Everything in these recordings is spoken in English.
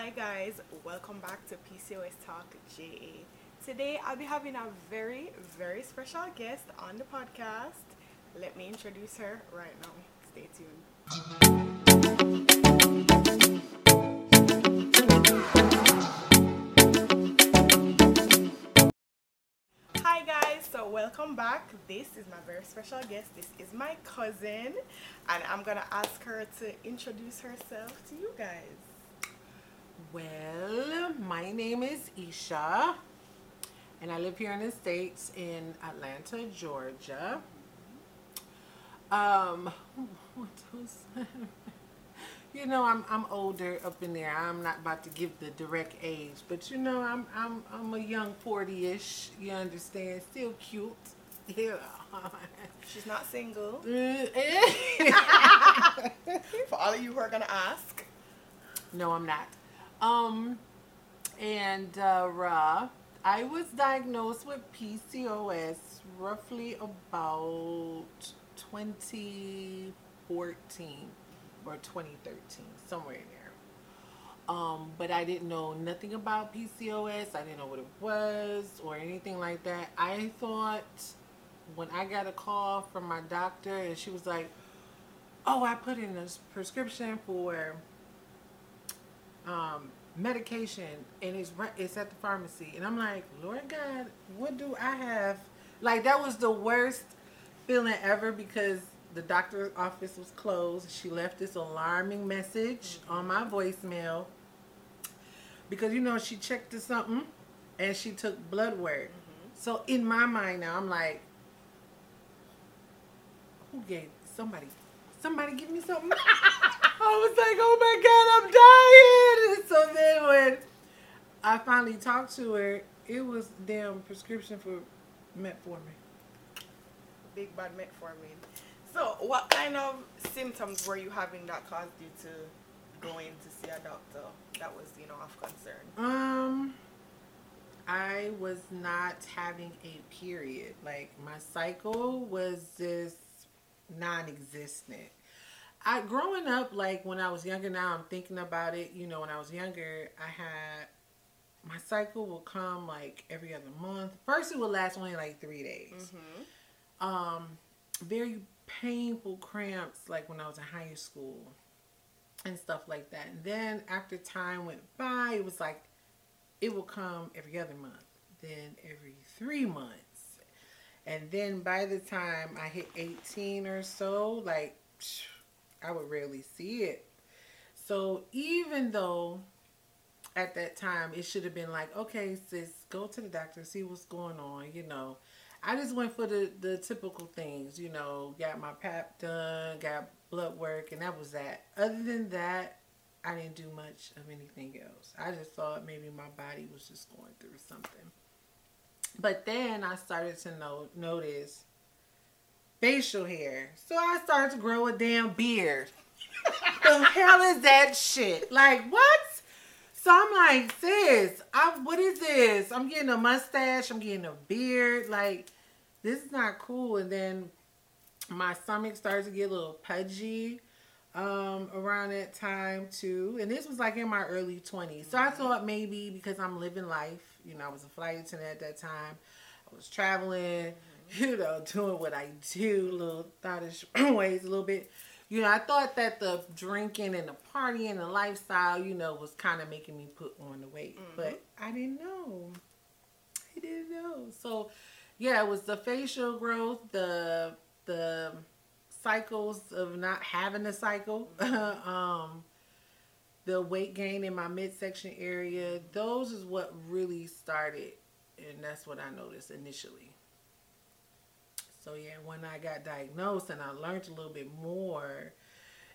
Hi guys, welcome back to PCOS Talk JA. Today I'll be having a very, very special guest on the podcast. Let me introduce her right now. Stay tuned. Hi guys, so welcome back. This is my very special guest. This is my cousin, and I'm gonna ask her to introduce herself to you guys. Well, my name is Esha, and I live here in the States in Atlanta, Georgia. Um, what was you know, I'm I'm older up in there. I'm not about to give the direct age, but you know, I'm I'm I'm a young 40ish. You understand? Still cute. Yeah. She's not single. For all of you who are gonna ask, No, I'm not. Um, and uh, I was diagnosed with PCOS roughly about 2014 or 2013, somewhere in there. Um, but I didn't know nothing about PCOS. I didn't know what it was or anything like that. I thought when I got a call from my doctor and she was like, "Oh, I put in a prescription for um, medication and it's it's at the pharmacy and I'm like, Lord God, what do I have? Like that was the worst feeling ever because the doctor's office was closed. She left this alarming message on my voicemail because you know she checked to something and she took blood work. So in my mind now, I'm like, who gave somebody? Somebody give me something. I was like, oh my god, I'm dying. So then when I finally talked to her, it was damn prescription for metformin. big bad metformin. So, what kind of symptoms were you having that caused you to go in to see a doctor? That was, you know, of concern. Um, I was not having a period. Like my cycle was just non-existent. I growing up, like when I was younger. Now I'm thinking about it. You know, when I was younger, I had my cycle would come like every other month. First, it would last only like three days. Mm-hmm. um very painful cramps like when I was in high school and stuff like that. And then after time went by, it was like it will come every other month, then every three months. And then by the time I hit 18 or so, like I would rarely see it. So even though at that time it should have been like, okay, sis, go to the doctor, see what's going on, you know. I just went for the, the typical things, you know, got my pap done, got blood work, and that was that. Other than that, I didn't do much of anything else. I just thought maybe my body was just going through something. But then I started to know, notice facial hair. So I start to grow a damn beard. the hell is that shit? Like, what? So I'm like, sis, I, what is this? I'm getting a mustache. I'm getting a beard. Like, this is not cool. And then my stomach starts to get a little pudgy um, around that time too. And this was like in my early 20s. So I thought maybe because I'm living life, you know, I was a flight attendant at that time. I was traveling, you know, doing what I do, little thottish ways a little bit. You know, I thought that the drinking and the partying and the lifestyle, you know, was kind of making me put on the weight. But I didn't know. I didn't know. So, yeah, it was the facial growth, the the cycles of not having a cycle, um, the weight gain in my midsection area. Those is what really started, and that's what I noticed initially. So yeah, when I got diagnosed and I learned a little bit more,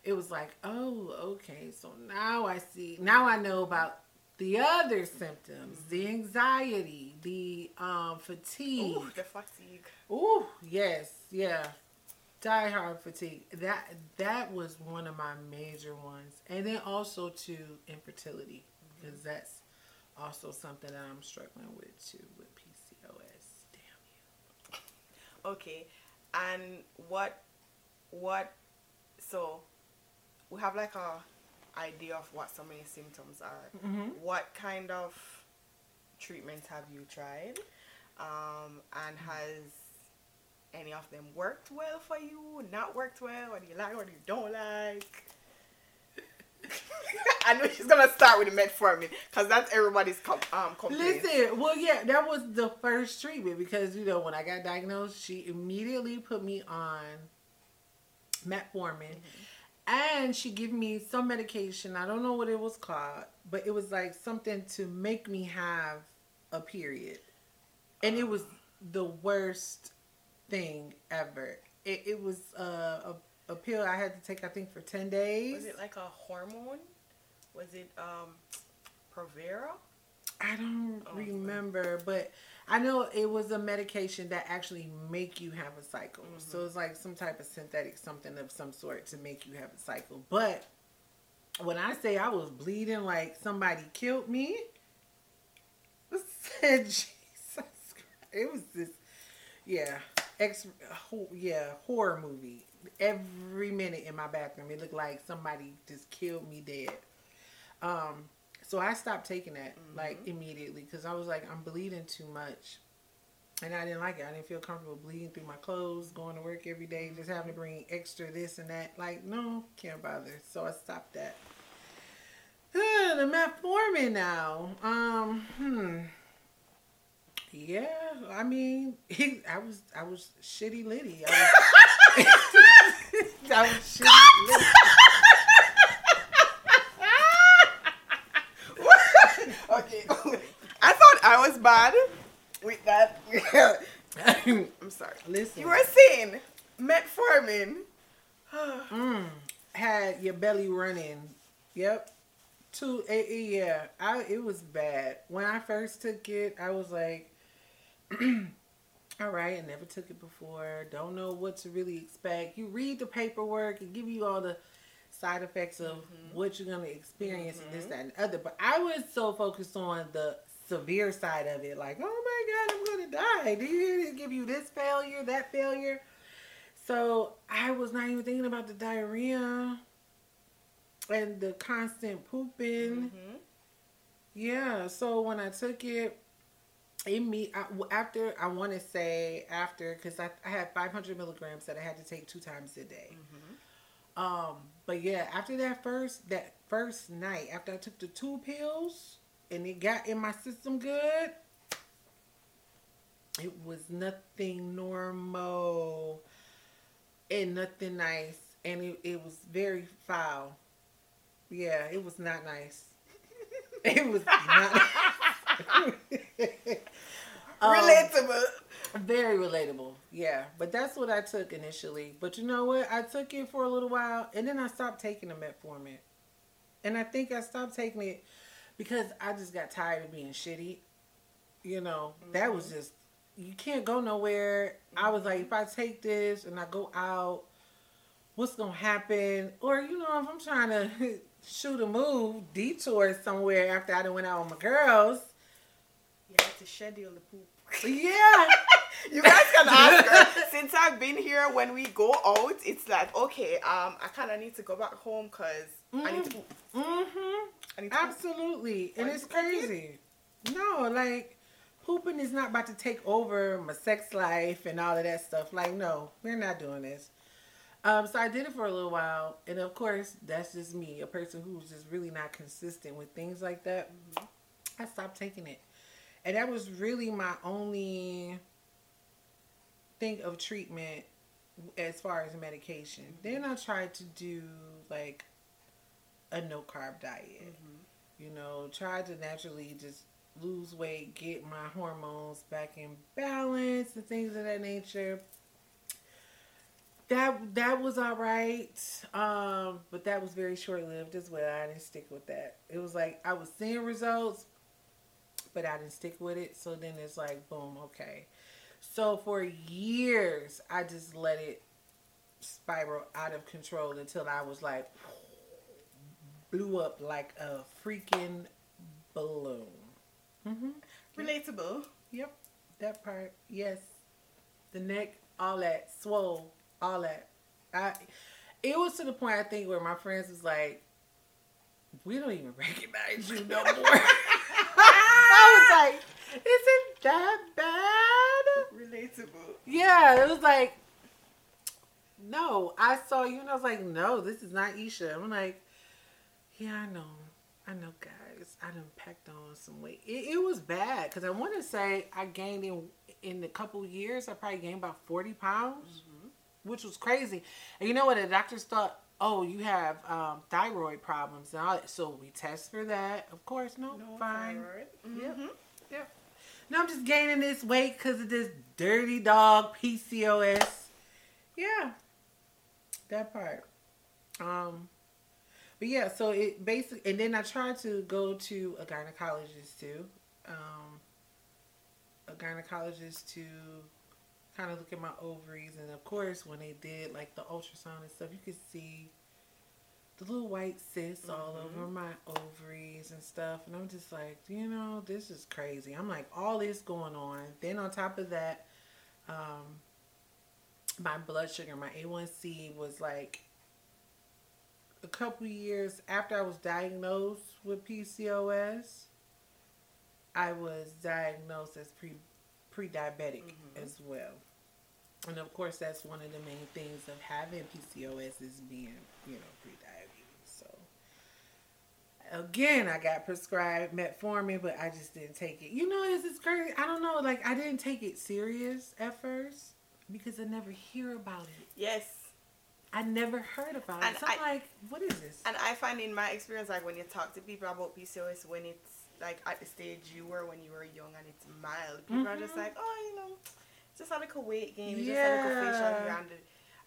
it was like, oh, okay. So now I see. Now I know about the other symptoms, the anxiety, the um, fatigue. Ooh, the fatigue. Ooh, yes, yeah. Die hard fatigue. That that was one of my major ones. And then also to infertility. Because that's also something that I'm struggling with too with PCOS. Okay, and what, what? So, we have like a idea of what some of your symptoms are, Mhm. what kind of treatments have you tried? Um, and has any of them worked well for you? Not worked well? What do you like? What do you don't like? I know she's gonna start with the metformin because that's everybody's com- um complaint. Listen, well, yeah, that was the first treatment because you know when I got diagnosed, she immediately put me on metformin, and she gave me some medication. I don't know what it was called, but it was like something to make me have a period, and it was the worst thing ever. It, it was uh, a a pill I had to take, I think, for ten days. Was it like a hormone? Was it um Provera? I don't Oh, remember, but I know it was a medication that actually make you have a cycle. Mm-hmm. So it's like some type of synthetic something of some sort to make you have a cycle. But when I say I was bleeding like somebody killed me, said Jesus Christ. It was this yeah, ex ho- yeah, horror movie. Every minute in my bathroom it looked like somebody just killed me dead. Um so I stopped taking that like immediately because I was like, I'm bleeding too much. And I didn't like it. I didn't feel comfortable bleeding through my clothes, going to work every day, just having to bring extra this and that. Like, no, can't bother. So I stopped that. Uh, the metformin now. Um, hmm. Yeah, I mean, he, I was I was shitty litty. I was, I was shitty litty. okay. I thought I was bad with that. I'm sorry. Listen. You were saying metformin. Mm, had your belly running. Yep. Two. eh, eh, yeah. I. It was bad when I first took it. I was like, all right. I never took it before. Don't know what to really expect. You read the paperwork and give you all the side effects of what you're gonna experience and this, that, and the other. But I was so focused on the severe side of it. Like, oh my god, I'm gonna die. Do you give you this failure, that failure? So I was not even thinking about the diarrhea and the constant pooping. Mhm. Yeah. So when I took it, it me I, after I want to say after because I, I had 500 milligrams that I had to take two times a day. Um, but yeah, after that first that first night, after I took the two pills and it got in my system good, it was nothing normal and nothing nice, and it, it was very foul. Yeah, it was not nice. It was not. Um, Relatable. very relatable. Yeah, but that's what I took initially. But you know what? I took it for a little while, and then I stopped taking the metformin. And I think I stopped taking it because I just got tired of being shitty. You know, that was just you can't go nowhere. I was like, if I take this and I go out, what's gonna happen? Or you know, if I'm trying to shoot a move, detour somewhere after I done went out with my girls. You have to schedule the poop. Yeah. You guys can ask her. Since I've been here, when we go out, it's like, okay, um, I kind of need to go back home because I need to poop. Mm-hmm. I need to. Absolutely. And it's it? crazy. No, like pooping is not about to take over my sex life and all of that stuff. Like, no, we're not doing this. Um, so I did it for a little while, and of course, that's just me, a person who's just really not consistent with things like that. I stopped taking it, and that was really my only thing of treatment as far as medication. Then I tried to do like a no carb diet. You know, tried to naturally just lose weight, get my hormones back in balance, and things of that nature. That that was all right, um, but that was very short lived as well. I didn't stick with that. It was like I was seeing results, but I didn't stick with it. So then it's like, boom, okay. So for years, I just let it spiral out of control until I was like, blew up like a freaking balloon. Mm-hmm. Relatable. Yep, that part. Yes, the neck, all that, swole, all that. I. It was to the point I think where my friends was like, we don't even recognize you no more. I was like, isn't that bad? Relatable. Yeah, it was like, no, I saw you and I was like, no, this is not Esha. I'm like, yeah, I know. I know, guys. I done packed on some weight. It, it was bad because I want to say I gained in in a couple years. I probably gained about 40 pounds, mm-hmm. which was crazy. And you know what? The doctors thought, oh, you have um, thyroid problems. And all that. so we test for that. Of course, no, no fine. Mm-hmm. Yep. Yep. Now I'm just gaining this weight because of this dirty dog PCOS. Yeah, that part. Um, but yeah, so it basically, and then I tried to go to a gynecologist too, um, a gynecologist to kind of look at my ovaries, and of course, when they did like the ultrasound and stuff, you could see the little white cysts mm-hmm. all over my ovaries and stuff. And I'm just like, you know, this is crazy. I'm like, all this going on. Then on top of that, um, my blood sugar, my A1C was like a couple years after I was diagnosed with PCOS. I was diagnosed as pre pre diabetic mm-hmm. as well. And of course, that's one of the main things of having PCOS is being, you know, pre diabetic. So again, I got prescribed metformin, but I just didn't take it. You know, this is crazy. I don't know. Like, I didn't take it serious at first because I never hear about it. Yes. I never heard about and it. So I, am like, what is this? And I find in my experience, like when you talk to people about PCOS, when it's like at the stage you were when you were young and it's mild, people mm-hmm. are just mm-hmm. like, oh, you know, it's just a little weight gain, it's yeah. just a little facial gland.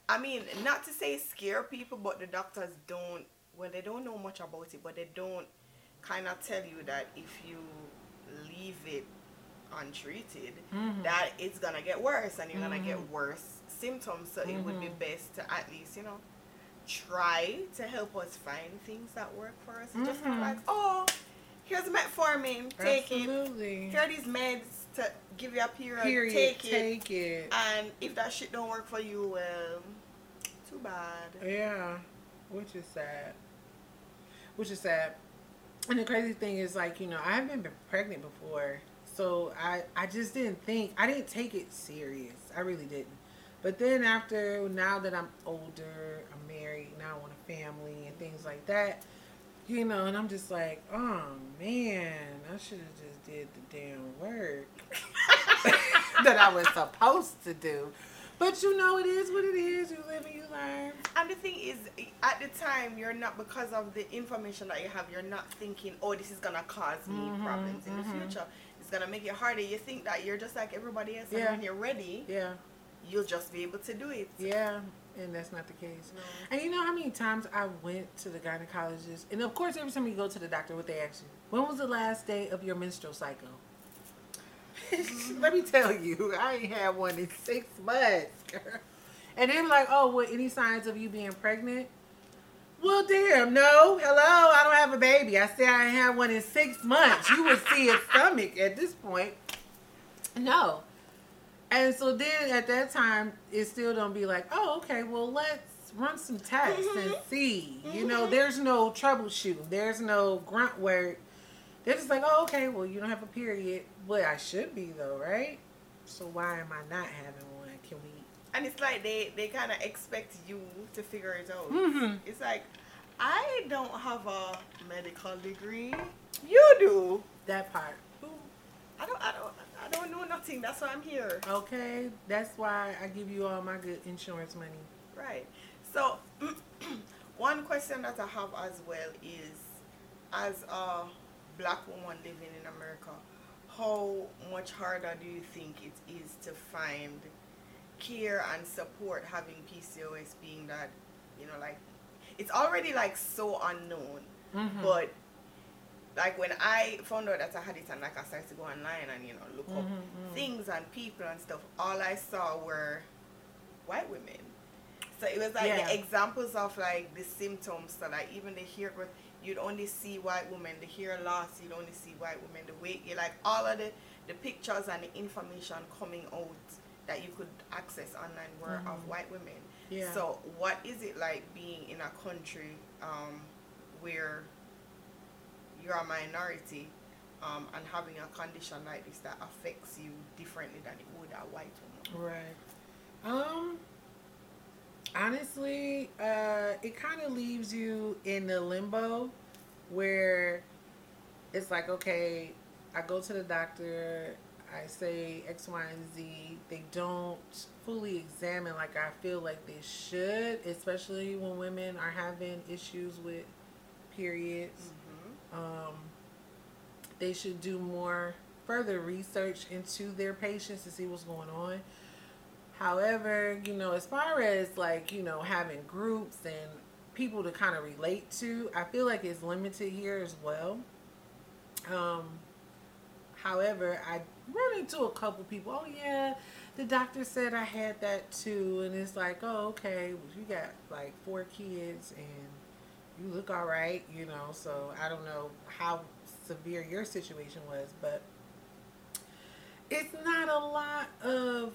I mean, not to say scare people, but the doctors don't well, they don't know much about it, but they don't kind of tell you that if you leave it untreated, mm-hmm. that it's gonna get worse and you're mm-hmm. gonna get mm-hmm. worse symptoms. So it would be mm-hmm. best to at least, you know, try to help us find things that work for us. Just like, oh, here's metformin, take Absolutely. it. Here are these meds to give you a period, period take, take it. it. And if that shit don't work for you, well, too bad. Yeah, which is sad which is sad. And the crazy thing is, like, you know, I haven't been pregnant before, so I I just didn't think I didn't take it serious. I really didn't. But then after now that I'm older, I'm married, now I want a family and things like that, you know, and I'm just like, oh man, I should have just did the damn work that I was supposed to do. But you know, it is what it is. You live and you learn. And the thing is, at the time, you're not because of the information that you have. You're not thinking, "Oh, this is gonna cause me mm-hmm, problems in mm-hmm. the future. It's gonna make it harder." You think that you're just like everybody else, and yeah. when you're ready, yeah, you'll just be able to do it. Yeah, and that's not the case. No. And you know how many times I went to the gynecologist, and of course, every time you go to the doctor, what they ask you, when was the last day of your menstrual cycle? Let me tell you, I ain't had one in six months, girl. And they're like, oh, what, any signs of you being pregnant? Well, damn, no. Hello, I don't have a baby. I said I had one in six months. You would see a stomach at this point. No. And so then at that time, it still don't be like, oh, okay, well, let's run some tests mm-hmm. and see. Mm-hmm. You know, mm-hmm. there's no troubleshooting. There's no grunt work they're just like, oh, okay, well, you don't have a period. But I should be, though, right? So why am I not having one? Can we? And it's like they, they kind of expect you to figure it out. Mm-hmm. It's like, I don't have a medical degree. You do. That part. I don't, I don't, I don't know nothing. That's why I'm here. Okay, that's why I give you all my good insurance money. Right. So, one question that I have as well is, as a black woman living in America, how much harder do you think it is to find care and support having PCOS being that, you know, like, it's already like so unknown, mm-hmm. but like when I found out that I had it and like I started to go online and you know look mm-hmm, up mm-hmm. things and people and stuff, all I saw were white women. So it was like yeah. the examples of like the symptoms that like even the hair growth you'd only see white women, the hair loss, you'd only see white women, the weight, you like all of the, the pictures and the information coming out that you could access online were mm-hmm. of white women. Yeah. So what is it like being in a country um, where you're a minority um, and having a condition like this that affects you differently than it would a white woman. Right. Um. Honestly, uh, it kind of leaves you in the limbo where it's like, okay, I go to the doctor, I say X, Y, and Z. They don't fully examine like I feel like they should, especially when women are having issues with periods. Mm-hmm. Um, they should do more further research into their patients to see what's going on. However, you know, as far as like, you know, having groups and people to kind of relate to, I feel like it's limited here as well. Um, however, I run into a couple people, oh yeah, the doctor said I had that too. And it's like, oh, okay, well, you got like four kids and you look all right, you know, so I don't know how severe your situation was, but it's not a lot of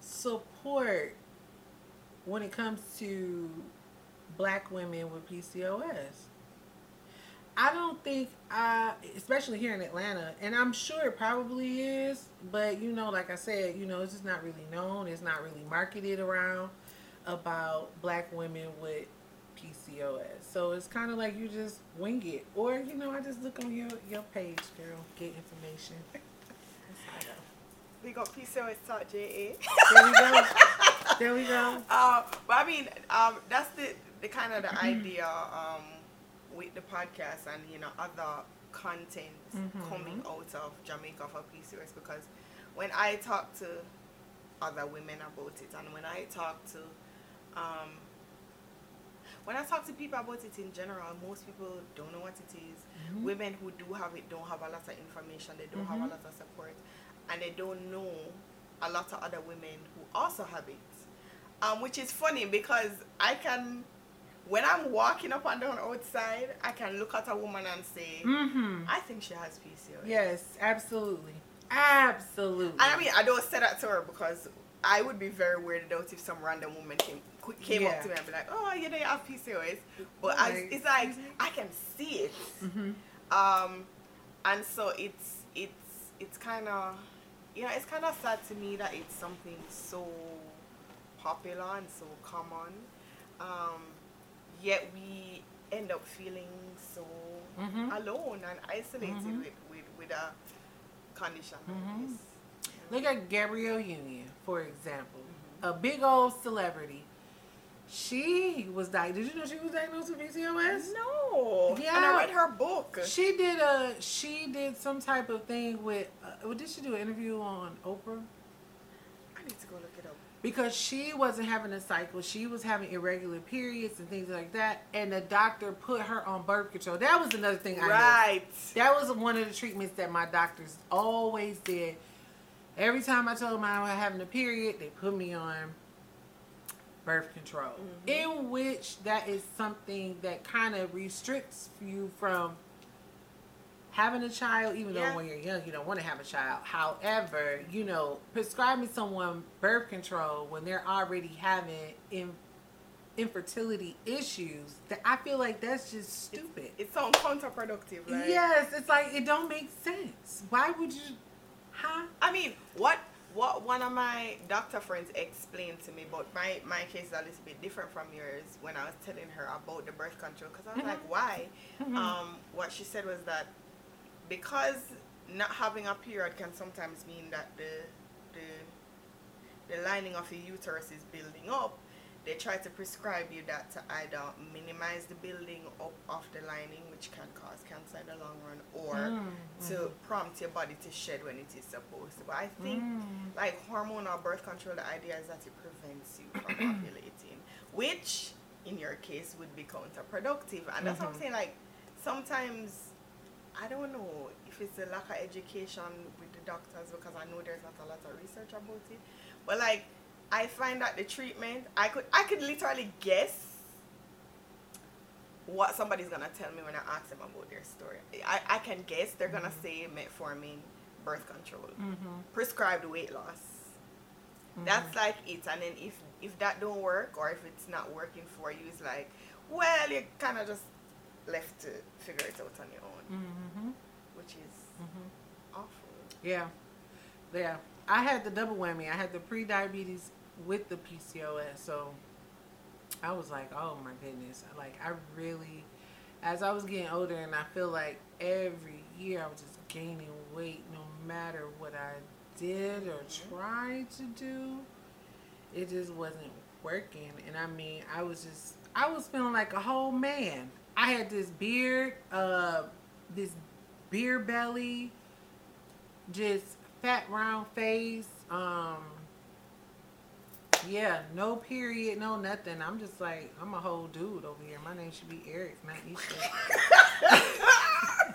support when it comes to black women with PCOS. I don't think I, especially here in Atlanta, and I'm sure it probably is, but you know, like I said, you know, it's just not really known. It's not really marketed around about black women with PCOS. So it's kind of like you just wing it, or you know, I just look on your your page, girl, get information. That's how I go. We got PCOS Talk JA. There we go. there we go. Uh, but I mean, um, that's the, the kind of the idea um, with the podcast and you know other content Mhm. coming out of Jamaica for PCOS because when I talk to other women about it and when I talk to um, when I talk to people about it in general, most people don't know what it is. Mhm. Women who do have it don't have a lot of information. They don't have a Mhm. lot of support, and they don't know a lot of other women who also have it. Um, which is funny because I can, when I'm walking up and down outside, I can look at a woman and say, Mm-hmm. I think she has PCOS. Yes, absolutely, absolutely. And I mean, I don't say that to her because I would be very weirded out if some random woman came came Yeah. up to me and be like, "Oh, you know, you have PCOS," but Like, I, it's like me? I can see it, mm-hmm. um, and so it's it's it's kind of you know it's kind of sad to me that it's something so popular and so common, um, yet we end up feeling so Mhm. alone and isolated Mhm. with, with with a condition like this. Look at Gabrielle Union, for example, Mhm. a big old celebrity. She was diagnosed. Did you know she was diagnosed with PCOS? No. Yeah. And I read her book. She did a. She did some type of thing with. Uh, what did she do? An interview on Oprah. I need to go look it up. because she wasn't having a cycle. She was having irregular periods and things like that. And the doctor put her on birth control. That was another thing I knew. Right. That was one of the treatments that my doctors always did. Every time I told them I was having a period, they put me on birth control. Mhm. In which that is something that kind of restricts you from having a child, even Yeah. though when you're young you don't want to have a child. However, you know, prescribing someone birth control when they're already having in, infertility issues, that I feel like that's just stupid. It's sounds counterproductive, right? Yes, it's like it don't make sense. Why would you? Huh? I mean, what what one of my doctor friends explained to me, but my my case is a little bit different from yours. When I was telling her about the birth control, because I was Mhm. like, why? Mhm. Um, what she said was that because not having a period can sometimes mean that the the the lining of your uterus is building up. They try to prescribe you that to either minimize the building up of the lining, which can cause cancer in the long run, or Mm, to mhm. prompt your body to shed when it is supposed to. But I think Mm. like hormone or birth control, the idea is that it prevents you from ovulating, which in your case would be counterproductive. And that's what I'm Mhm. saying. Like sometimes I don't know if it's a lack of education with the doctors because I know there's not a lot of research about it. But like I find that the treatment I could I could literally guess what somebody's gonna tell me when I ask them about their story. I, I can guess they're gonna Mhm. say metformin, birth control, Mhm. prescribed weight loss. Mhm. That's like it. And then if if that don't work or if it's not working for you, it's like, well, you kind of just left to figure it out on your own, Mm-hmm. which is Mm-hmm. awful. Yeah, yeah. I had the double whammy. I had the pre-diabetes with the PCOS, so I was like, oh my goodness. Like I really, as I was getting older, and I feel like every year I was just gaining weight, no matter what I did or tried to do, it just wasn't working. And I mean, I was just, I was feeling like a whole man. I had this beard, uh, this beer belly, just fat round face. Um, yeah, no period, no nothing. I'm just like, I'm a whole dude over here. My name should be Eric, not Esha.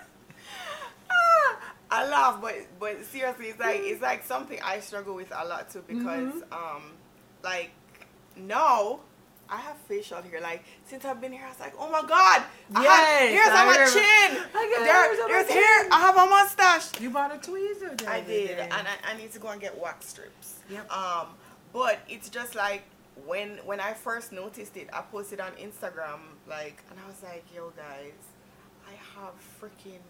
I laugh, but but seriously, it's like it's like something I struggle with a lot too because Mhm. um like no. I have facial hair. Like since I've been here, I was like, "Oh my god, I have Yes, hairs I on my remember. chin. I got There, hairs on my there's chin." hair. I have a mustache. you bought a tweezer. I did, day. and I, I need to go and get wax strips. Yep. Um, but it's just like when when I first noticed it, I posted on Instagram like, and I was like, "Yo, guys, I have freaking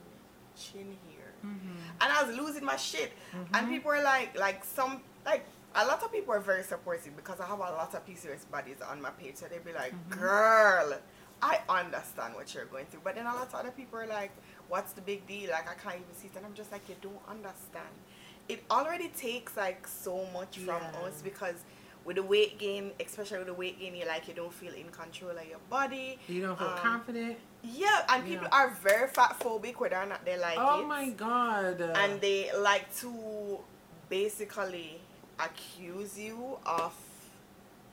chin here," Mhm. and I was losing my shit. And Mhm. people were like, like some like. A lot of people are very supportive because I have a lot of PCOS bodies on my page. So they'd be like, Mhm. girl, I understand what you're going through. But then a lot of other people are like, what's the big deal? Like, I can't even see it. And I'm just like, you don't understand. It already takes like so much from Yeah. us because with the weight gain, especially with the weight gain, you like you don't feel in control of your body. You don't feel Um, confident. Yeah, and people Yeah. are very fat phobic whether or not they like oh it my god. and they like to basically accuse you of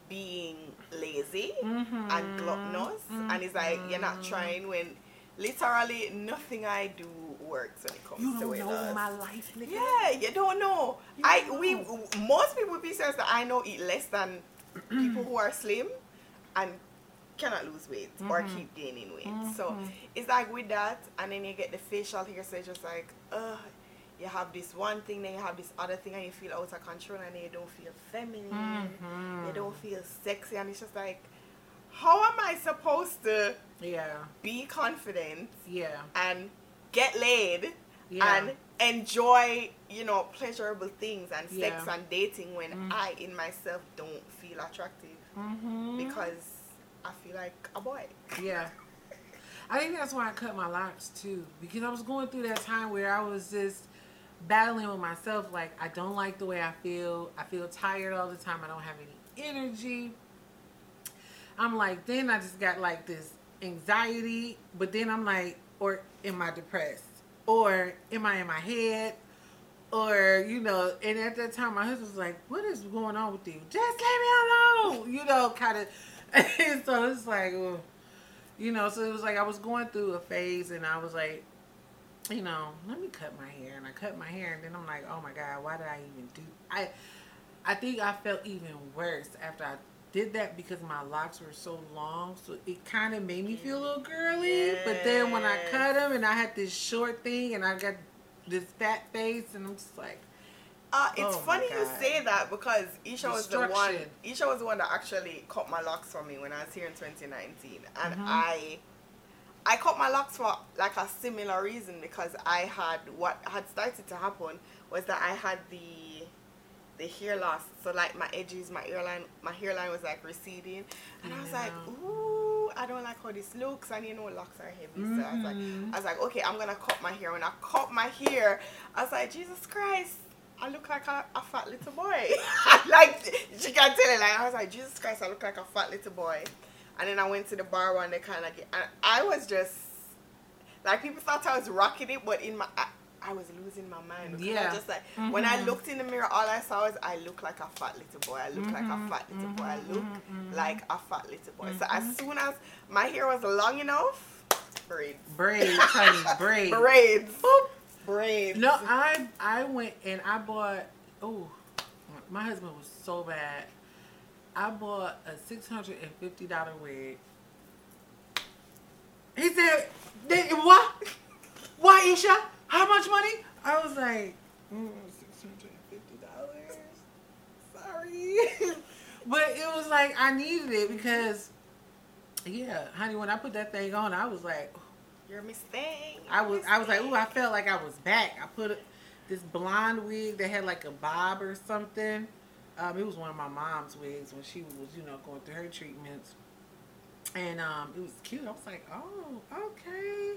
being lazy Mhm. and gluttonous and it's like you're not Mhm. trying when literally nothing I do works when it comes You to don't weight know my life, nigga. Yeah, you don't know. You I don't we know. most people with PCOS that I know eat less than people who are slim and cannot lose weight or Mhm. keep gaining weight. So Mhm. it's like with that, and then you get the facial hair, so it's just like, ugh, you have this one thing, then you have this other thing, and you feel out of control, and then you don't feel feminine, Mhm. you don't feel sexy, and it's just like, how am I supposed to Yeah. be confident Yeah. and get laid Yeah. and enjoy, you know, pleasurable things and sex Yeah. and dating when Mm. I in myself don't feel attractive Mhm. because I feel like a boy. Yeah. I think that's why I cut my locks too. Because I was going through that time where I was just battling with myself. Like, I don't like the way I feel. I feel tired all the time. I don't have any energy. I'm like, then I just got like this anxiety. But then I'm like, or am I depressed? Or am I in my head? Or, you know, and at that time, my husband was like, What is going on with you? Just leave me alone. You know, kind of. and so it's like, oh, you know, so it was like I was going through a phase and I was like, you know, let me cut my hair. And I cut my hair and then I'm like, oh my God, why did I even do I I think I felt even worse after I did that because my locks were so long. So it kind of made me feel a little girly. But then when I cut them and I had this short thing and I got this fat face and I'm just like, Uh, it's Oh funny you say that because Esha was the one. Esha was the one that actually cut my locks for me when I was here in 2019, and Mhm. I, I cut my locks for like a similar reason because I had what had started to happen was that I had the, the hair loss. So like my edges, my hairline, my hairline was like receding, and I was like, ooh, I don't like how this looks, and you know locks are heavy, so I was like. Mhm. I was like, okay, I'm gonna cut my hair. When I cut my hair, I was like, Jesus Christ, I look like a, a fat little boy. like she can tell it. Like I was like, Jesus Christ, I look like a fat little boy. And then I went to the bar and they kind of get, and I was just like people thought I was rocking it, but in my I, I was losing my mind. I Yeah. was just like when I looked in the mirror, all I saw was I look like a fat little boy. I look like a Mhm, fat little boy. I mhm, look mhm, mhm. like a fat little boy. So as soon as my hair was long enough, braids, braids, honey, braids. braids, Boop. braids. No, I I went and I bought. Oh, my husband was so bad. I bought a six hundred and fifty dollar wig. He said, "Then "What? Why, Esha? How much money?" I was like, mm, six hundred and fifty dollars. Sorry, but it was like I needed it because, yeah, honey. When I put that thing on, I was like, You're Miss Thing. I was I was like, ooh, I felt like I was back. I put this blonde wig that had like a bob or something. Um, it was one of my mom's wigs when she was, you know, going through her treatments. And um, it was cute. I was like, oh, okay.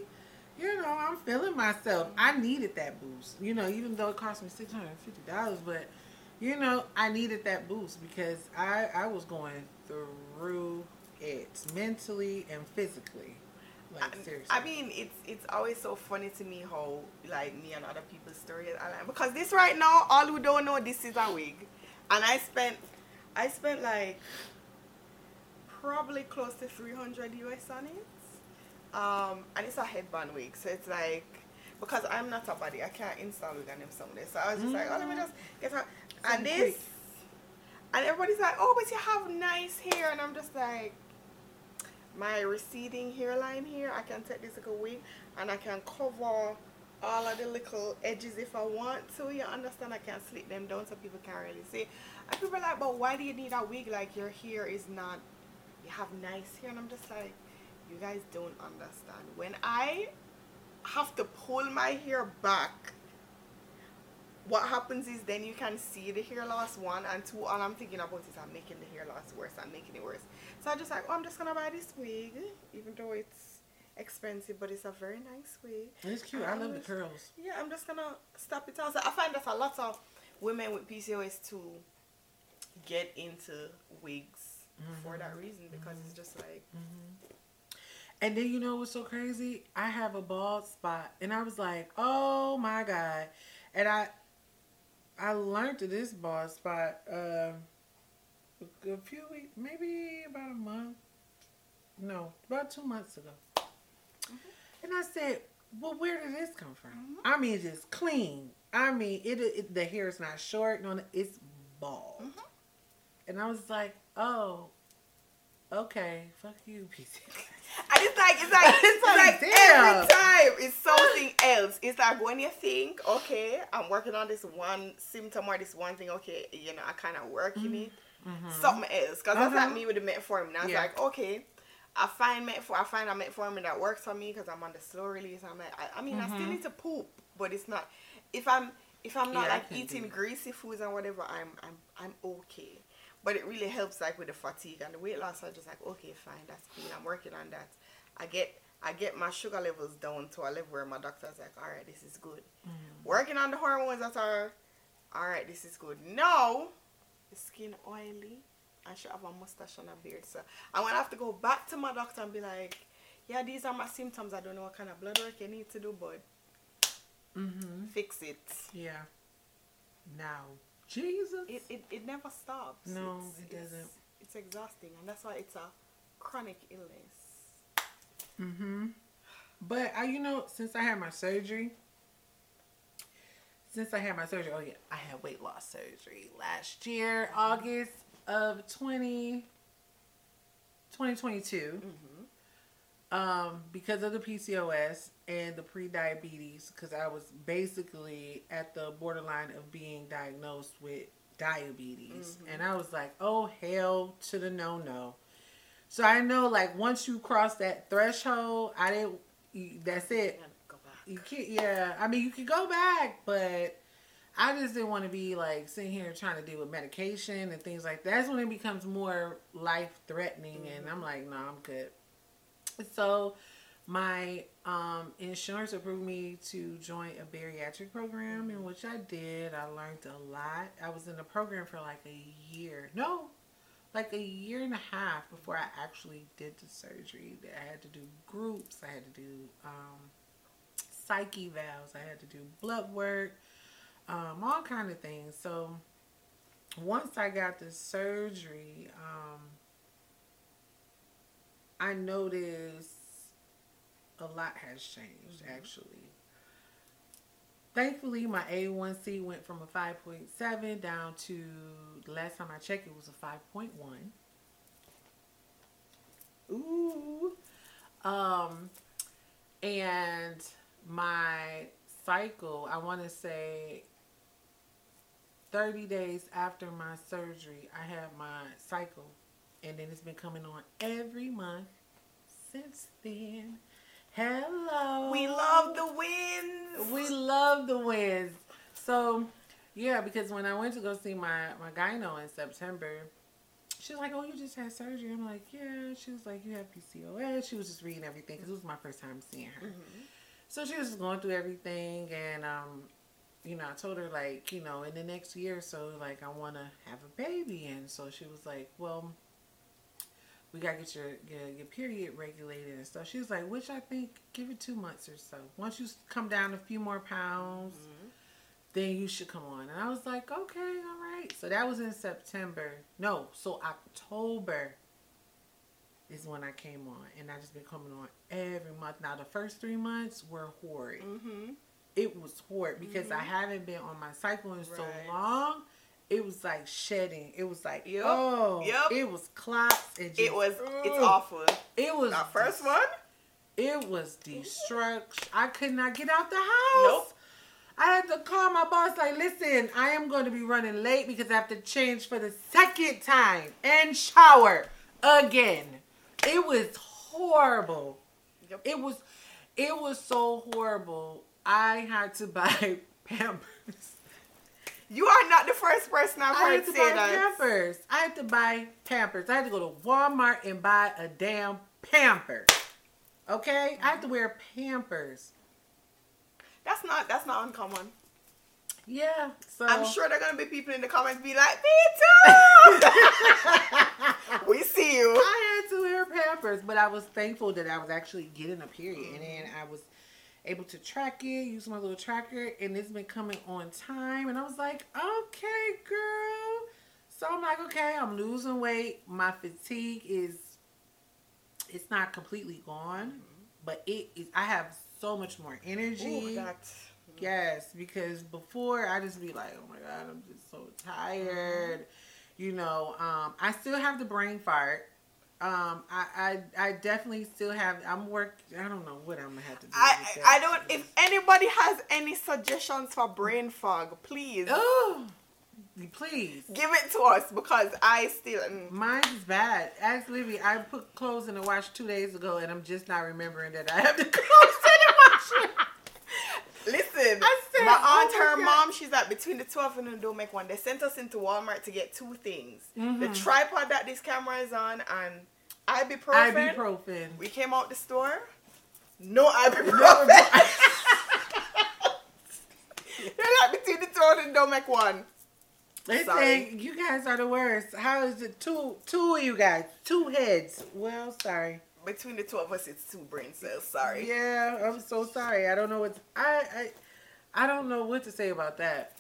You know, I'm feeling myself. I needed that boost. You know, even though it cost me six hundred and fifty dollars, but you know, I needed that boost because I I was going through it mentally and physically. Like seriously. I mean, it's it's always so funny to me how like me and other people's stories are like because this right now, all who don't know, this is a wig, and I spent I spent like probably close to three hundred US on it, um, and it's a headband wig, so it's like because I'm not a body, I can't install wig on them someday, so I was just like, oh, let me just get her, and this, quick. and everybody's like, oh, but you have nice hair, and I'm just like my receding hairline here, I can take this little wig and I can cover all of the little edges if I want to. You understand? I can slit them down so people can't really see. And people are like, but why do you need a wig? Like your hair is not, you have nice hair. And I'm just like, you guys don't understand. When I have to pull my hair back, what happens is then you can see the hair loss one and two all I'm thinking about is I'm making the hair loss worse I'm making it worse so I just like oh I'm just gonna buy this wig even though it's expensive but it's a very nice wig It's cute. I love the curls. yeah I'm just gonna stop it out so I find that a lot of women with PCOS to get into wigs mm-hmm. for that reason because it's just like mm-hmm. And then you know what's so crazy? I have a bald spot, and I was like, "Oh my god!" And I, I learned this bald spot um, a few weeks, maybe about a month. No, about two months ago. Mm-hmm. And I said, "Well, where did this come from?" Mm-hmm. I mean, it's clean. I mean, it, it the hair is not short. No, it's bald. Mm-hmm. And I was like, "Oh, okay, fuck you, PC." And it's like it's like it's like, like every time it's something else. It's like when you think, okay, I'm working on this one symptom or this one thing, okay, you know, I kind of work working it. Something else, because that's like Uh-huh. me with the metformin. I was Yeah. like, okay, I find metformin, I find a metformin that works for me because I'm on the slow release. I'm like, I, I mean, I still need to poop, but it's not. If I'm if I'm not Yeah, like eating greasy foods and whatever, I'm I'm I'm okay. But it really helps like with the fatigue and the weight loss. I'm just like okay, fine, that's cool. I'm working on that. I get I get my sugar levels down to a level where my doctor's like, all right, this is good. Working on the hormones that are, all right, this is good. Now, the skin oily. I should have a mustache and a beard. So I'm gonna have to go back to my doctor and be like, yeah, these are my symptoms. I don't know what kind of blood work you need to do, but mm-hmm. fix it. Yeah. Now, Jesus. It, it, it never stops. No, It's- it doesn't. It's, it's exhausting, and that's why it's a chronic illness. Mm-hmm. But I, you know, since I had my surgery, since I had my surgery, oh yeah, I had weight loss surgery last year, August of 20, 2022. Um, because of the PCOS and the pre-diabetes, because I was basically at the borderline of being diagnosed with diabetes, and I was like, "Oh hell to the no no." So I know, like, once you cross that threshold, I didn't. You, that's it. And go back. You can't. Yeah, I mean, you can go back, but I just didn't want to be like sitting here trying to deal with medication and things like that. That's when it becomes more life threatening, and I'm like, no, I'm good. So, my um, insurance approved me to join a bariatric program, in which I did. I learned a lot. I was in the program for like a year. No, like a year and a half before I actually did the surgery. I had to do groups. I had to do um, psych evals. I had to do blood work, um, all kind of things. So once I got the surgery, um, I noticed a lot has changed actually. Thankfully, my A1C went from a 5.7 down to the last time I checked, it was a 5.1. Ooh. Um, and my cycle, I want to say 30 days after my surgery, I had my cycle. And then it's been coming on every month since then. Hello. We love the wins. We love the wins. So, yeah, because when I went to go see my my gyno in September, she was like, "Oh, you just had surgery." I'm like, "Yeah." She was like, "You have PCOS." She was just reading everything because it was my first time seeing her. Mm-hmm. So she was just going through everything, and um, you know, I told her like, you know, in the next year or so, like, I want to have a baby, and so she was like, "Well." We gotta get your, your your period regulated and stuff. She was like, which I think give it two months or so. Once you come down a few more pounds, then you should come on. And I was like, okay, all right. So that was in September. No, so October is when I came on. And I just been coming on every month. Now, the first three months were horrid. Mm-hmm. It was horrid because I haven't been on my cycle in so long. It was like shedding. It was like, Yep. oh, Yep. it was clots. It, just, It was. It's oh. awful. It was Our first one. It was destruction. I could not get out the house. Nope. I had to call my boss like, listen, I am going to be running late because I have to change for the second time and shower again. It was horrible. Yep. It was it was so horrible. I had to buy Pampers. You are not the first person I've I heard had to say buy that. Pampers. I had to buy Pampers. I had to go to Walmart and buy a damn Pampers. Okay? I had to wear Pampers. That's not. That's not uncommon. Yeah. So I'm sure there are gonna be people in the comments be like, "Me too." we see you. I had to wear Pampers, but I was thankful that I was actually getting a period, and then I was able to track it, use my little tracker, and it's been coming on time. And I was like, okay, girl. So I'm like, okay, I'm losing weight. My fatigue is, it's not completely gone, but it is. I have so much more energy. Ooh, that. Yes, because before I just be like, oh my god, I'm just so tired. You know, um, I still have the brain fart. Um, I, I I definitely still have. I'm work. I don't know what I'm gonna have to do. I. I don't. If anybody has any suggestions for brain fog, please Oh, please. give it to us because I still. mm, Mine is bad. Ask Livy. I put clothes in the wash two days ago, and I'm just not remembering that I have the clothes in the wash. Listen, I said, my oh aunt, my her God. mom, she's like between the two of them don't make one. They sent us into Walmart to get two things: the Mhm. tripod that this camera is on and ibuprofen. Ibuprofen. We came out the store, no ibuprofen. They're like between the two of them don't make one. They say you guys are the worst. How is it two two of you guys? Two heads. Well, sorry. Between the two of us, it's two brain cells. Sorry. Yeah, I'm so sorry. I don't know what I I I don't know what to say about that.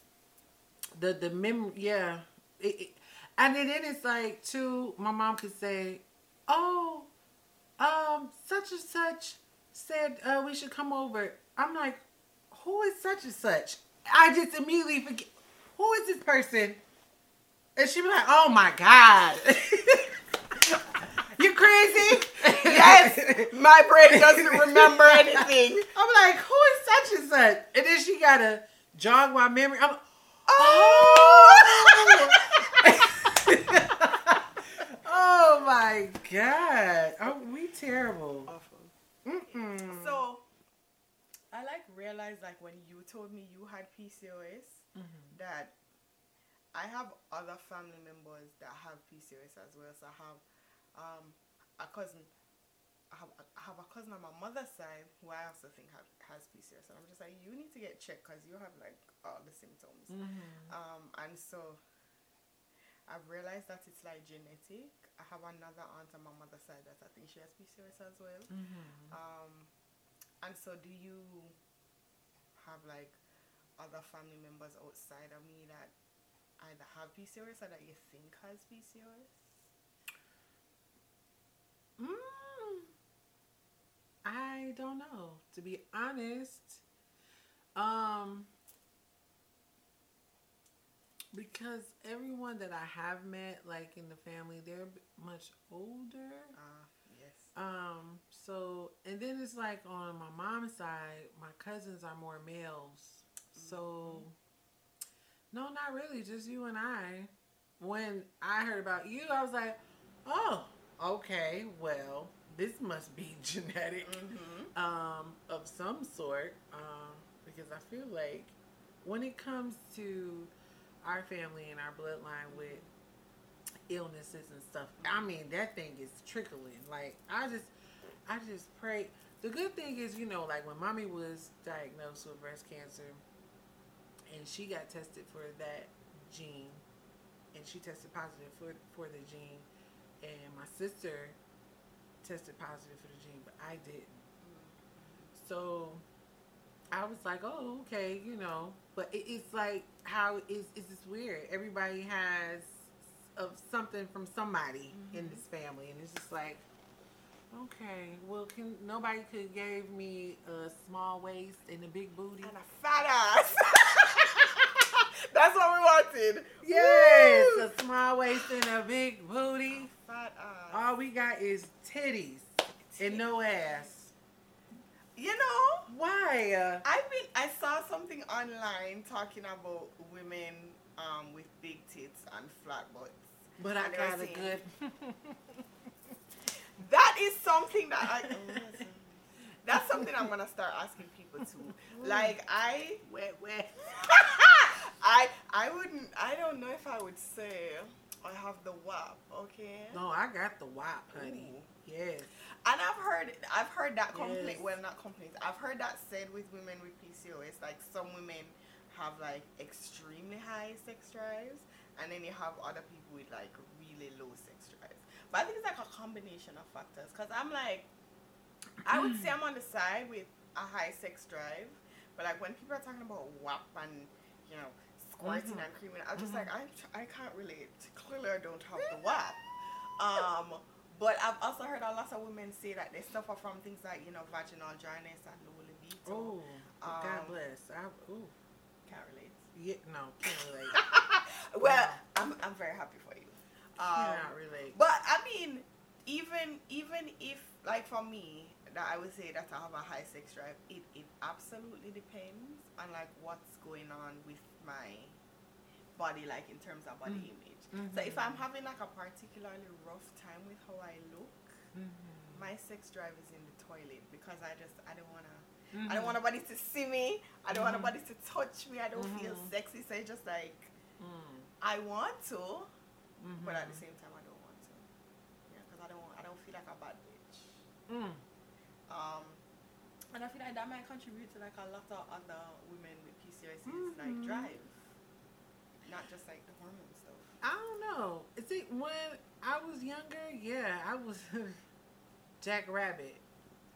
The the mem yeah. It, it, and then it's like too my mom could say, "Oh, um such and such said uh, we should come over." I'm like, "Who is such and such?" I just immediately forget who is this person? And she'd be like, "Oh my god." you crazy? Yes, my brain doesn't remember anything. I'm like, who is such and such? And then she gotta jog my memory. I'm Oh! oh my god. Oh, we terrible. Awful. Mm-mm. So, I like realized like when you told me you had PCOS Mm-hmm. that I have other family members that have PCOS as well. So I have um, a cousin. I have, I have a cousin on my mother's side who I also think have, has PCOS, and I'm just like, you need to get checked because you have like all the symptoms. Mhm. Um, and so I've realized that it's like genetic. I have another aunt on my mother's side that I think she has PCOS as well. Mhm. Um, and so do you have like other family members outside of me that either have PCOS or that you think has PCOS? Mm. I don't know. To be honest, um, because everyone that I have met, like in the family, they're much older. Ah, yes. Um, so and then it's like on my mom's side, my cousins are more males. So no, not really, just you and I. When I heard about you, I was like, Oh, okay, well, this must be genetic Mm-hmm. um, of some sort. Um, because I feel like when it comes to our family and our bloodline with illnesses and stuff, I mean that thing is trickling. Like I just, I just pray. The good thing is, you know, like when mommy was diagnosed with breast cancer, and she got tested for that gene, and she tested positive for for the gene, and my sister tested positive for the gene, but I didn't. So I was like, oh, okay, you know. But it, it's like how is it's just weird. Everybody has of something from somebody in Mhm. this family, and it's just like, okay, well, can nobody could gave me a small waist and a big booty? And a fat ass. That's what we wanted. Yes, Woo! a small waist and a big booty. Fat ass. All we got is titties and no ass. You know, Why? I've been. I saw something online talking about women um, with big tits and flat butts. but I I never got a seen good. That is something that I. that's something I'm gonna start asking people too. Like I, wet, wet. I, I wouldn't. I don't know if I would say I have the WAP. Okay. No, I got the WAP, honey. Ooh. Yes. And I've heard, I've heard that complaint. Yes. Well, not complaints. I've heard that said with women with PCOS. Like some women have like extremely high sex drives, and then you have other people with like really low sex drives. But I think it's like a combination of factors. Cause I'm like, I would say I'm on the side with a high sex drive, but like when people are talking about WAP and you know squirting Mhm. and creaming, I'm just Mhm. like I I can't relate. Clearly, I don't have the WAP. Um, but I've also heard a lot of women say that they suffer from things like you know vaginal dryness and low libido. Oh, God Um, bless. I, ooh. Can't relate. Yeah, no, can't relate. well, I'm I'm very happy for you. Um, Cannot relate. But I mean, even even if like for me, that I would say that I have a high sex drive. It it absolutely depends on like what's going on with my body, like in terms of body Mm. image. So if. I'm having like a particularly rough time with how I look, Mhm. my sex drive is in the toilet because I just I don't wanna I Mhm. don't want nobody to see me. I don't want nobody to touch me. I don't feel Mhm. sexy. So it's just like Mm. I want to, but at the same time I don't want to. Yeah, because I don't I don't feel like a bad bitch. Mm. Um, and I feel like that might contribute to like a lot of other women PCOS like drive, not just like the hormone stuff. I don't know. Is it when I was younger? Yeah, I was Jack Rabbit.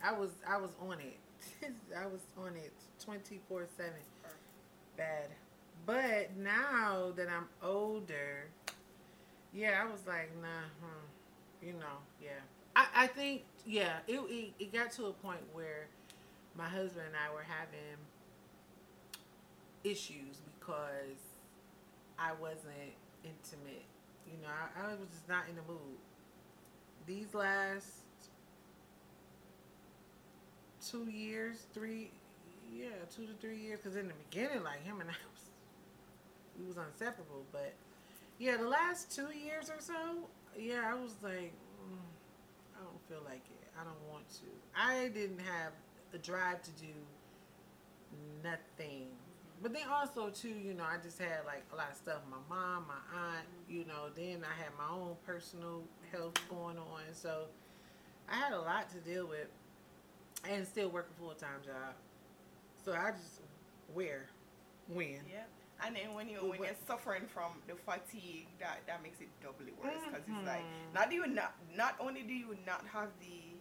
I was I was on it. I was on it twenty four seven. Bad. But now that I'm older, yeah, I was like, nah, hmm, you know, yeah. I, I think, yeah, it, it it got to a point where my husband and I were having issues because I wasn't intimate. You know, I, I was just not in the mood. These last two years, three, yeah, two to three years. Because in the beginning, like him and I was, we was inseparable. But yeah, the last two years or so, yeah, I was like, mm, I don't feel like it. I don't want to. I didn't have a drive to do nothing. But then also too, you know, I just had like a lot of stuff. My mom, my aunt, you know. Then I had my own personal health going on, so I had a lot to deal with, and still work a full time job. So I just where, when. Yeah. And then when you when you're suffering from the fatigue, that that makes it doubly worse mm-hmm. because it's like not do you not not only do you not have the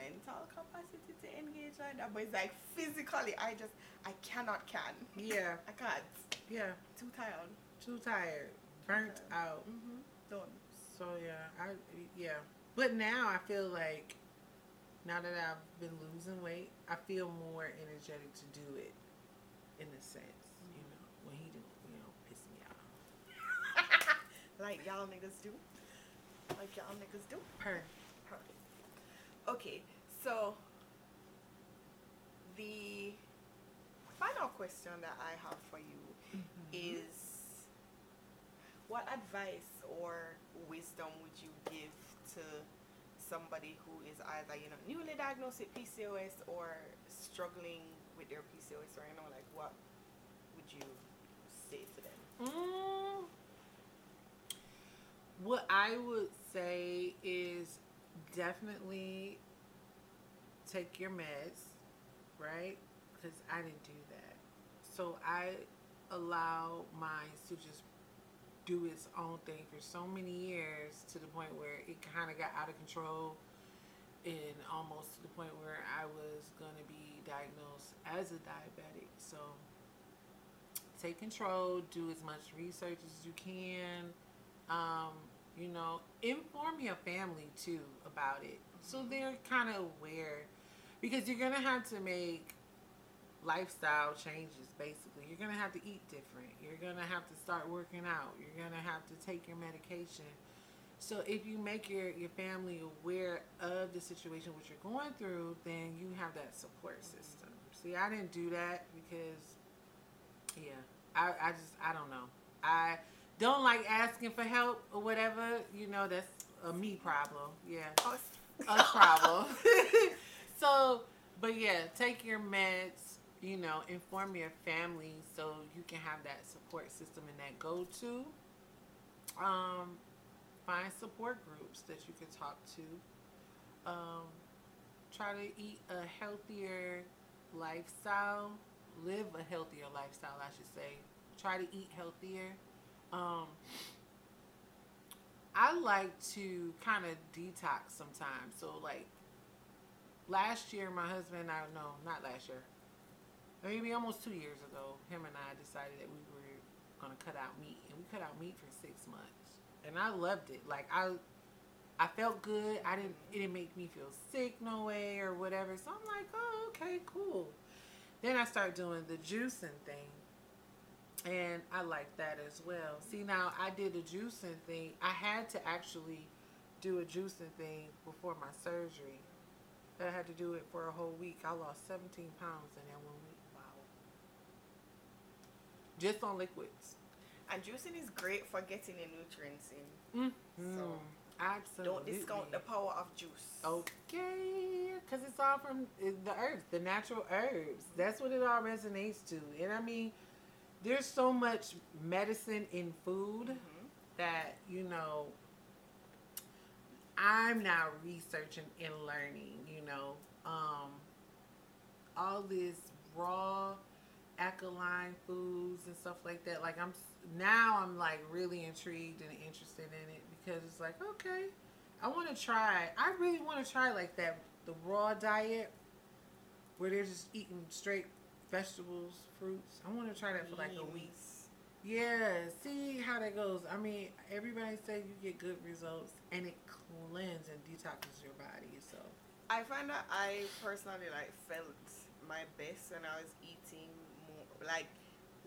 mental capacity to engage like that, but it's like physically, I just I cannot can. Yeah, I can't. yeah. Too tired. Too tired, burnt out. Mm-hmm. Done. So yeah, I yeah. But now I feel like now that I've been losing weight, I feel more energetic to do it. In a sense, you know, when he do, you know, piss me off. like y'all niggas do. Like y'all niggas do. Per. Perfect. Okay, so the final question that I have for you is what advice or wisdom would you give to somebody who is either you know newly diagnosed with PCOS or struggling with their PCOS right now? Like, what would you say to them? Mm, what I would say is definitely take your meds, right? Because I didn't do that. So I allow mine to just do its own thing for so many years to the point where it kind of got out of control and almost to the point where I was going to be diagnosed as a diabetic. So take control, do as much research as you can. Um, you know, inform your family too about it so they're kind of aware because you're to have to make lifestyle changes basically. You're to have to eat different. You're to have to start working out. You're to have to take your medication. So if you make your, your family aware of the situation what you're going through, then you have that support system. See, I didn't do that because yeah, I, I just I don't know. I don't like asking for help or whatever. You know, that's a me problem. Yeah, a problem. so, but yeah, take your meds. You know, inform your family so you can have that support system and that go to. Um, find support groups that you can talk to. Um, try to eat a healthier lifestyle, live a healthier lifestyle, I should say. Try to eat healthier. Um, I like to kind of detox sometimes. So, like, last year, my husband and I, no, not last year, maybe almost two years ago, him and I decided that we were to cut out meat. And we cut out meat for six months. And I loved it. Like, I. I felt good. I didn't. It didn't make me feel sick no way or whatever. So I'm like, oh, okay, cool. Then I start doing the juicing thing, and I like that as well. See, now I did a juicing thing. I had to actually do a juicing thing before my surgery. I had to do it for a whole week. I lost 17 pounds in that one week. Wow. Just on liquids. And juicing is great for getting the nutrients in. Mm. So, Absolutely. Don't discount the power of juice. Okay, because it's all from the herbs, the natural herbs. That's what it all resonates to. And I mean, there's so much medicine in food Mhm. that, you know, I'm now researching and learning, you know, um, all this raw alkaline foods and stuff like that. Like I'm now I'm like really intrigued and interested in it because it's like, okay, I want to try. I really want to try like that the raw diet where they're just eating straight vegetables, fruits. I want to try that for like a week. Yeah, see how that goes. I mean, everybody say you get good results and it cleanses and detoxes your body. So I find that I personally like felt my best when I was eating more like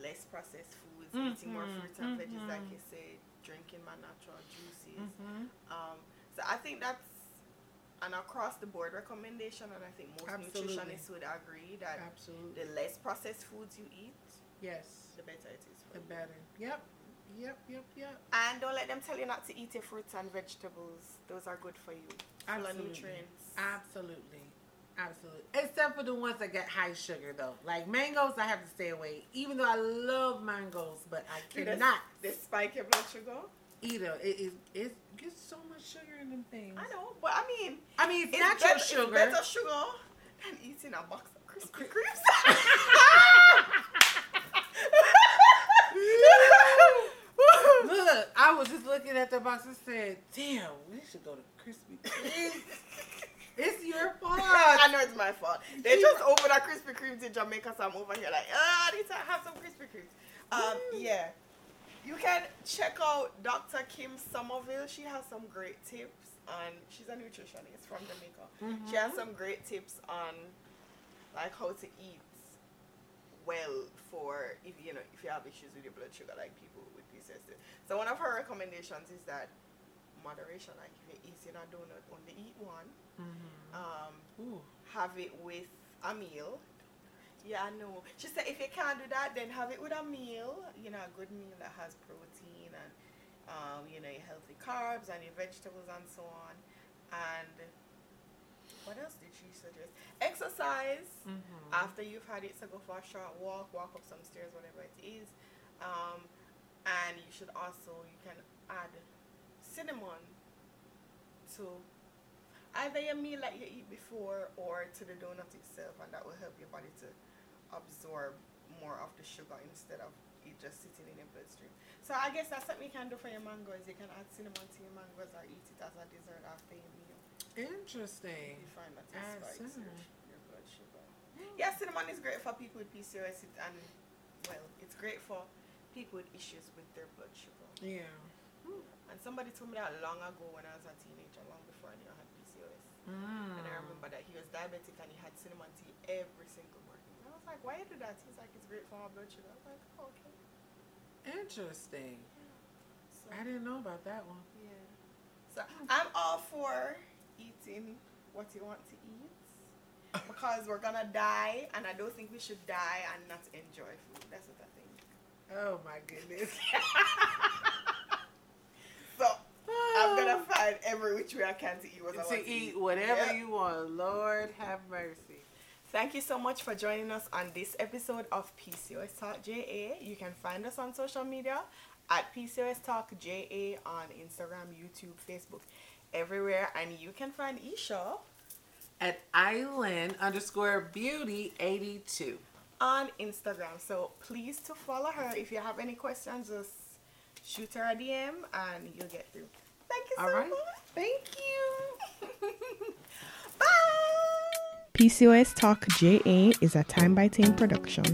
less processed foods, eating more Mhm, fruits and veggies, like mhm. you said, drinking my natural juices. mm-hmm. Um, so I think that's an across the board recommendation, and I think most Absolutely. nutritionists would agree that absolutely the less processed foods you eat, yes, the better it is for the you. better. Yep, yep, yep, yep. And don't let them tell you not to eat your fruits and vegetables. Those are good for you. Full of Absolutely. nutrients. Absolutely. Absolutely. Except for the ones that get high sugar though. Like mangoes I have to stay away. Even though I love mangoes, but I cannot They spike your blood sugar. Either. It, it, it gets so much sugar in them things. I know, but I mean, it's, it's natural better, sugar. It's better sugar than eating a box of Krispy Kremes. Look, I was just looking at the box and said, "Damn, we should go to Krispy Kreme." it's your fault. I know it's my fault. They just opened a Krispy Kremes in Jamaica, so I'm over here like, ah, I need to have some Krispy Kremes. Um, Mm. yeah. You can check out Dr. Kim Somerville. She has some great tips on. She's a nutritionist from Jamaica. Mm-hmm. She has some great tips on like how to eat well for if you know if you have issues with your blood sugar, like people with PCOS. So one of her recommendations is that moderation. Like if you're eating a donut, only eat one. Mhm. Um, Ooh. have it with a meal. Yeah, I know. She said if you can't do that, then have it with a meal. You know, a good meal that has protein and um, you know your healthy carbs and your vegetables and so on. And what else did she suggest? Exercise Mhm. after you've had it. So go for a short walk, walk up some stairs, whatever it is. Um, and you should also you can add cinnamon to either your meal that you eat before or to the donut itself, and that will help your body to absorb more of the sugar instead of it just sitting in your bloodstream. So I guess that's something you can do for your mangoes. You can add cinnamon to your mangoes or eat it as a dessert after your meal. Interesting. You find that it spikes your, your blood sugar. Yeah, cinnamon is great for people with PCOS and well, it's great for people with issues with their blood sugar. Yeah. And somebody told me that long ago when I was a teenager, long before I knew I had PCOS. Mm. And I remember that he was diabetic and he had cinnamon tea every single morning. I was like, why you do that? He's like, it's great for my blood sugar. I was like, oh, okay. Interesting. So, I didn't know about that one. yeah. So I'm all for eating what you want to eat because we're gonna die, and I don't think we should die and not enjoy food. That's what I think. Oh my goodness. So I'm ah. gonna find every which way I can to eat what I to want to eat whatever Yeah. you want. Lord have mercy. Thank you so much for joining us on this episode of PCOS Talk JA. You can find us on social media at PCOS Talk JA on Instagram, YouTube, Facebook, everywhere. And you can find Esha At Island underscore beauty 82. on Instagram. So please to follow her. If you have any questions, just shoot her a DM and you'll get through. Thank you so All right. much. Thank you. PCOS Talk JA is a time by time production.